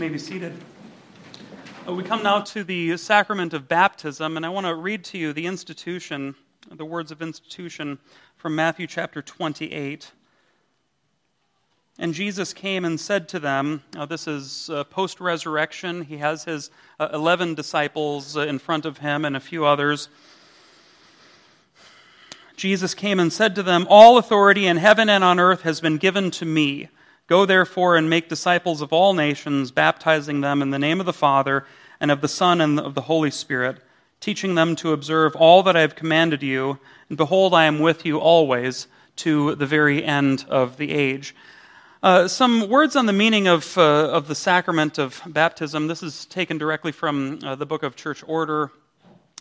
may be seated. Uh, we come now to the sacrament of baptism, and I want to read to you the institution, the words of institution from Matthew chapter 28. And Jesus came and said to them, uh, This is uh, post resurrection. He has his uh, 11 disciples uh, in front of him and a few others. Jesus came and said to them, All authority in heaven and on earth has been given to me. Go therefore and make disciples of all nations, baptizing them in the name of the Father, and of the Son, and of the Holy Spirit, teaching them to observe all that I have commanded you. And behold, I am with you always to the very end of the age. Uh, some words on the meaning of, uh, of the sacrament of baptism. This is taken directly from uh, the book of Church Order.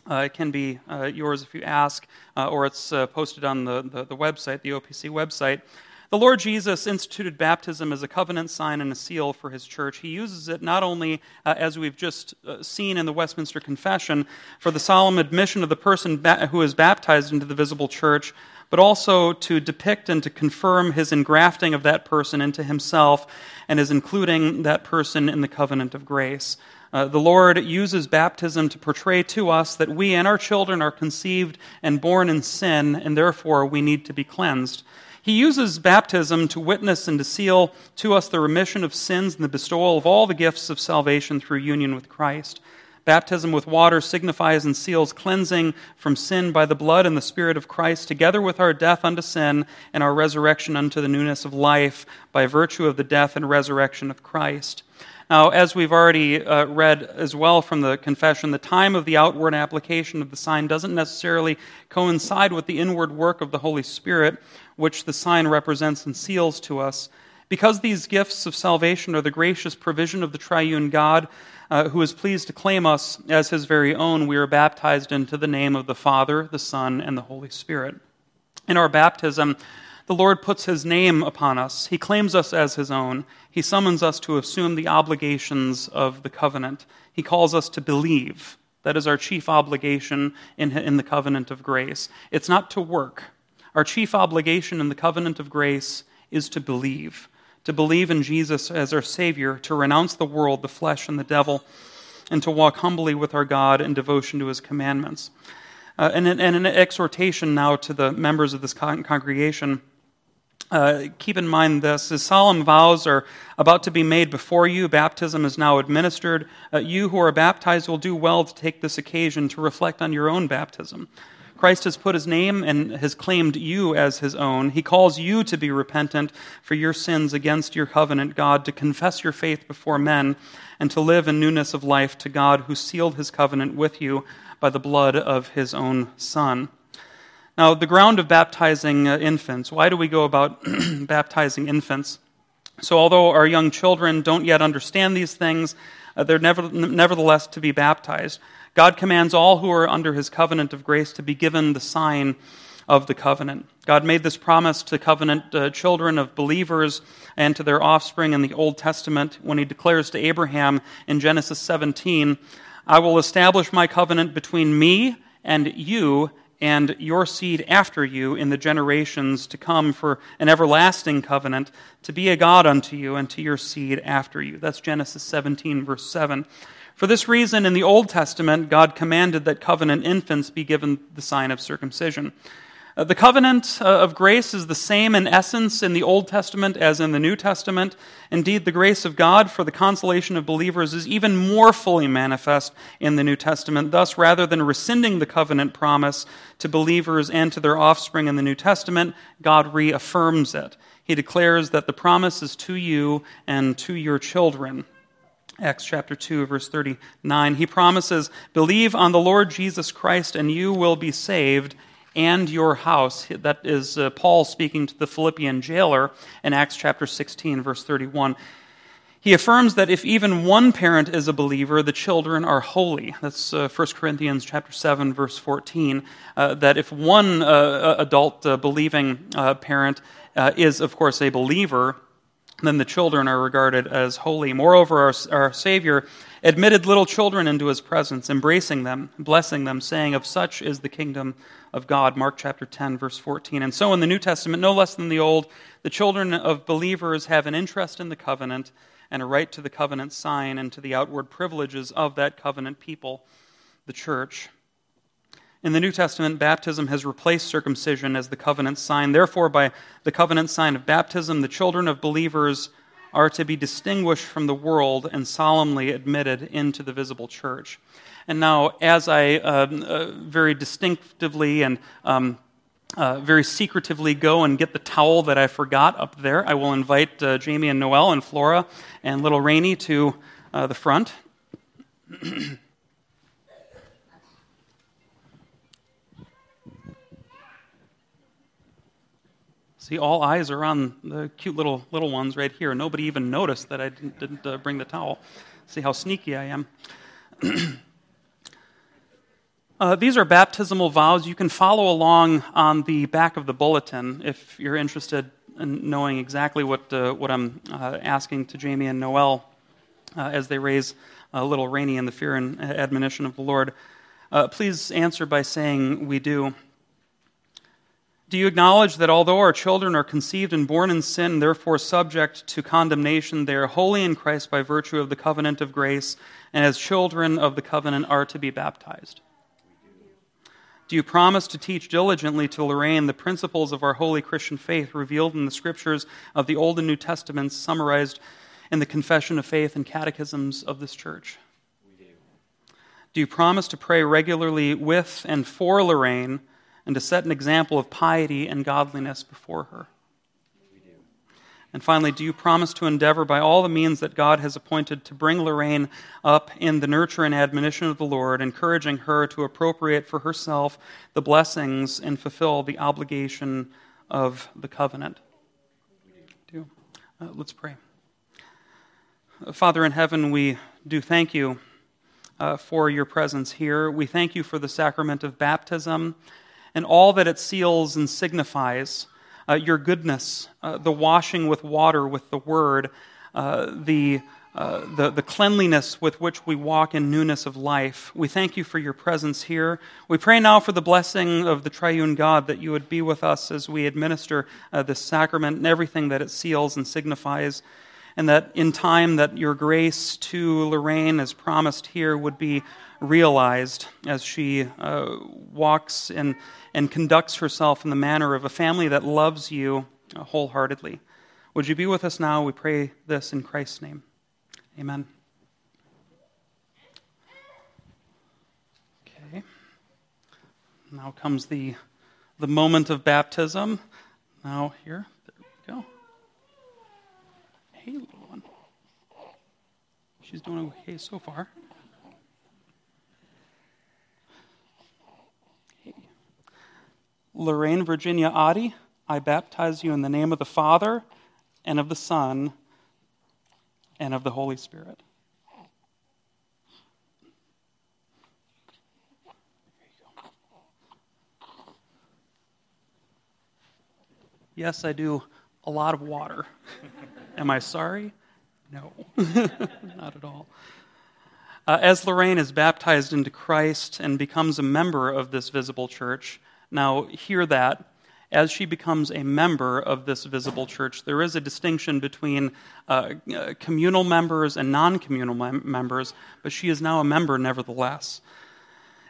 Uh, it can be uh, yours if you ask, uh, or it's posted on the, the, the, website, the OPC website. The Lord Jesus instituted baptism as a covenant sign and a seal for his church. He uses it not only, uh, as we've just uh, seen in the Westminster Confession, for the solemn admission of the person ba- who is baptized into the visible church, but also to depict and to confirm his engrafting of that person into himself and his including that person in the covenant of grace. Uh, the Lord uses baptism to portray to us that we and our children are conceived and born in sin, and therefore we need to be cleansed. He uses baptism to witness and to seal to us the remission of sins and the bestowal of all the gifts of salvation through union with Christ. Baptism with water signifies and seals cleansing from sin by the blood and the Spirit of Christ, together with our death unto sin and our resurrection unto the newness of life by virtue of the death and resurrection of Christ. Now, as we've already uh, read as well from the confession, the time of the outward application of the sign doesn't necessarily coincide with the inward work of the Holy Spirit, which the sign represents and seals to us. Because these gifts of salvation are the gracious provision of the triune God, uh, who is pleased to claim us as his very own, we are baptized into the name of the Father, the Son, and the Holy Spirit. In our baptism, the Lord puts his name upon us. He claims us as his own. He summons us to assume the obligations of the covenant. He calls us to believe. That is our chief obligation in, in the covenant of grace. It's not to work, our chief obligation in the covenant of grace is to believe, to believe in Jesus as our Savior, to renounce the world, the flesh, and the devil, and to walk humbly with our God in devotion to His commandments. Uh, and, and, an exhortation now to the members of this con- congregation. Uh, keep in mind this as solemn vows are about to be made before you baptism is now administered uh, you who are baptized will do well to take this occasion to reflect on your own baptism Christ has put his name and has claimed you as his own. He calls you to be repentant for your sins against your covenant God, to confess your faith before men, and to live in newness of life to God who sealed his covenant with you by the blood of his own Son. Now, the ground of baptizing uh, infants. Why do we go about baptizing infants? So, although our young children don't yet understand these things, uh, they're never, nevertheless to be baptized. God commands all who are under his covenant of grace to be given the sign of the covenant. God made this promise to covenant uh, children of believers and to their offspring in the Old Testament when he declares to Abraham in Genesis 17, I will establish my covenant between me and you and your seed after you in the generations to come for an everlasting covenant to be a God unto you and to your seed after you. That's Genesis 17, verse 7. For this reason, in the Old Testament, God commanded that covenant infants be given the sign of circumcision. Uh, the covenant uh, of grace is the same in essence in the Old Testament as in the New Testament. Indeed, the grace of God for the consolation of believers is even more fully manifest in the New Testament. Thus, rather than rescinding the covenant promise to believers and to their offspring in the New Testament, God reaffirms it. He declares that the promise is to you and to your children. Acts chapter 2, verse 39. He promises, Believe on the Lord Jesus Christ, and you will be saved, and your house. That is uh, Paul speaking to the Philippian jailer in Acts chapter 16, verse 31. He affirms that if even one parent is a believer, the children are holy. That's uh, 1 Corinthians chapter 7, verse 14. Uh, that if one uh, adult uh, believing uh, parent uh, is, of course, a believer, then the children are regarded as holy. Moreover, our, our Savior admitted little children into his presence, embracing them, blessing them, saying, Of such is the kingdom of God. Mark chapter 10, verse 14. And so in the New Testament, no less than the Old, the children of believers have an interest in the covenant, and a right to the covenant sign and to the outward privileges of that covenant people, the church. In the New Testament, baptism has replaced circumcision as the covenant sign. Therefore, by the covenant sign of baptism, the children of believers are to be distinguished from the world and solemnly admitted into the visible church. And now, as I um, uh, very distinctively and um, uh, very secretively go and get the towel that I forgot up there, I will invite uh, Jamie and Noel and Flora and little Rainey to uh, the front. See, all eyes are on the cute little little ones right here. Nobody even noticed that I didn't, didn't uh, bring the towel. See how sneaky I am. uh, these are baptismal vows. You can follow along on the back of the bulletin if you're interested in knowing exactly what, uh, what I'm uh, asking to Jamie and Noel uh, as they raise a little Rainey in the fear and admonition of the Lord. Uh, please answer by saying, We do. Do you acknowledge that although our children are conceived and born in sin, therefore subject to condemnation, they are holy in Christ by virtue of the covenant of grace, and as children of the covenant are to be baptized? Do you promise to teach diligently to Lorraine the principles of our holy Christian faith revealed in the scriptures of the Old and New Testaments, summarized in the Confession of Faith and catechisms of this church? Do. Do you promise to pray regularly with and for Lorraine? And to set an example of piety and godliness before her? And finally, do you promise to endeavor by all the means that God has appointed to bring Lorraine up in the nurture and admonition of the Lord, encouraging her to appropriate for herself the blessings and fulfill the obligation of the covenant? Do. Uh, let's pray. Uh, Father in heaven, we do thank you uh, for your presence here. We thank you for the sacrament of baptism and all that it seals and signifies uh, your goodness, uh, the washing with water with the word, uh, the, uh, the, the cleanliness with which we walk in newness of life. We thank you for your presence here. We pray now for the blessing of the triune God that you would be with us as we administer uh, this sacrament and everything that it seals and signifies and that in time that your grace to Lorraine as promised here would be realized as she uh, walks and, and conducts herself in the manner of a family that loves you uh, wholeheartedly. Would you be with us now? We pray this in Christ's name. Amen. Okay. Now comes the, the moment of baptism. Now, here. Hey, little one. She's doing okay so far. Hey. Lorraine Virginia Adi, I baptize you in the name of the Father and of the Son and of the Holy Spirit. Yes, I do a lot of water. Am I sorry? No, not at all. Uh, as Lorraine is baptized into Christ and becomes a member of this visible church, now, hear that. As she becomes a member of this visible church, there is a distinction between uh, uh communal members and non communal mem- members, but she is now a member nevertheless.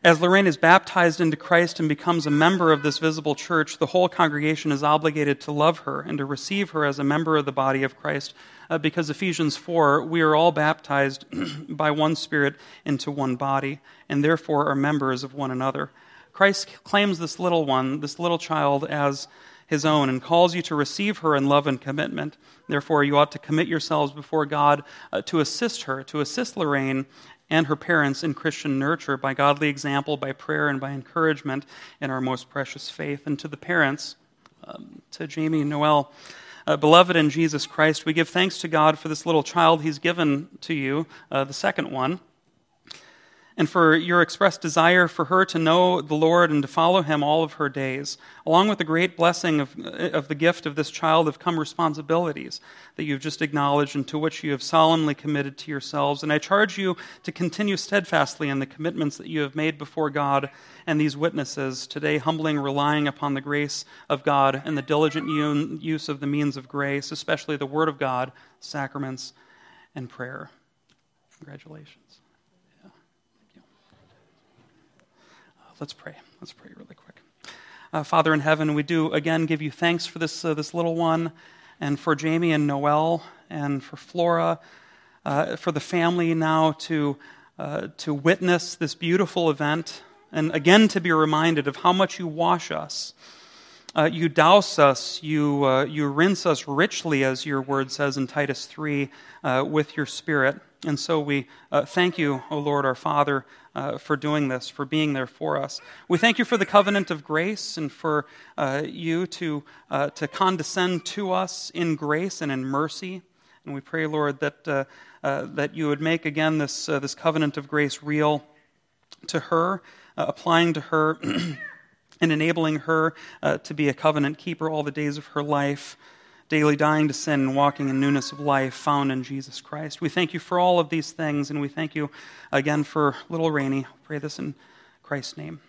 As Lorraine is baptized into Christ and becomes a member of this visible church, the whole congregation is obligated to love her and to receive her as a member of the body of Christ, uh, because Ephesians 4, we are all baptized by one Spirit into one body, and therefore are members of one another. Christ claims this little one, this little child, as his own and calls you to receive her in love and commitment. Therefore, you ought to commit yourselves before God uh, to assist her, to assist Lorraine and her parents in Christian nurture by godly example, by prayer, and by encouragement in our most precious faith. And to the parents, um, to Jamie and Noel, uh, beloved in Jesus Christ, we give thanks to God for this little child he's given to you, uh, the second one and for your expressed desire for her to know the Lord and to follow him all of her days. Along with the great blessing of, of the gift of this child have come responsibilities that you've just acknowledged and to which you have solemnly committed to yourselves. And I charge you to continue steadfastly in the commitments that you have made before God and these witnesses, today humbling, relying upon the grace of God and the diligent use of the means of grace, especially the Word of God, sacraments, and prayer. Congratulations. Yeah. Thank you. Uh, let's pray. Let's pray really quick. Uh, Father in heaven, we do again give you thanks for this, uh, this little one and for Jamie and Noel and for Flora, uh, for the family now to, uh, to witness this beautiful event and again to be reminded of how much you wash us. Uh, you douse us, you, uh, you rinse us richly, as your word says in Titus 3, uh, with your spirit. And so we uh, thank you, O Lord our Father, uh, for doing this, for being there for us. We thank you for the covenant of grace and for uh, you to, to condescend to us in grace and in mercy. And we pray, Lord, that, that you would make again this, this covenant of grace real to her uh, applying to her and enabling her uh, to be a covenant keeper all the days of her life, daily dying to sin and walking in newness of life found in Jesus Christ. We thank you for all of these things, and we thank you again for little Rainey. Pray this in Christ's name.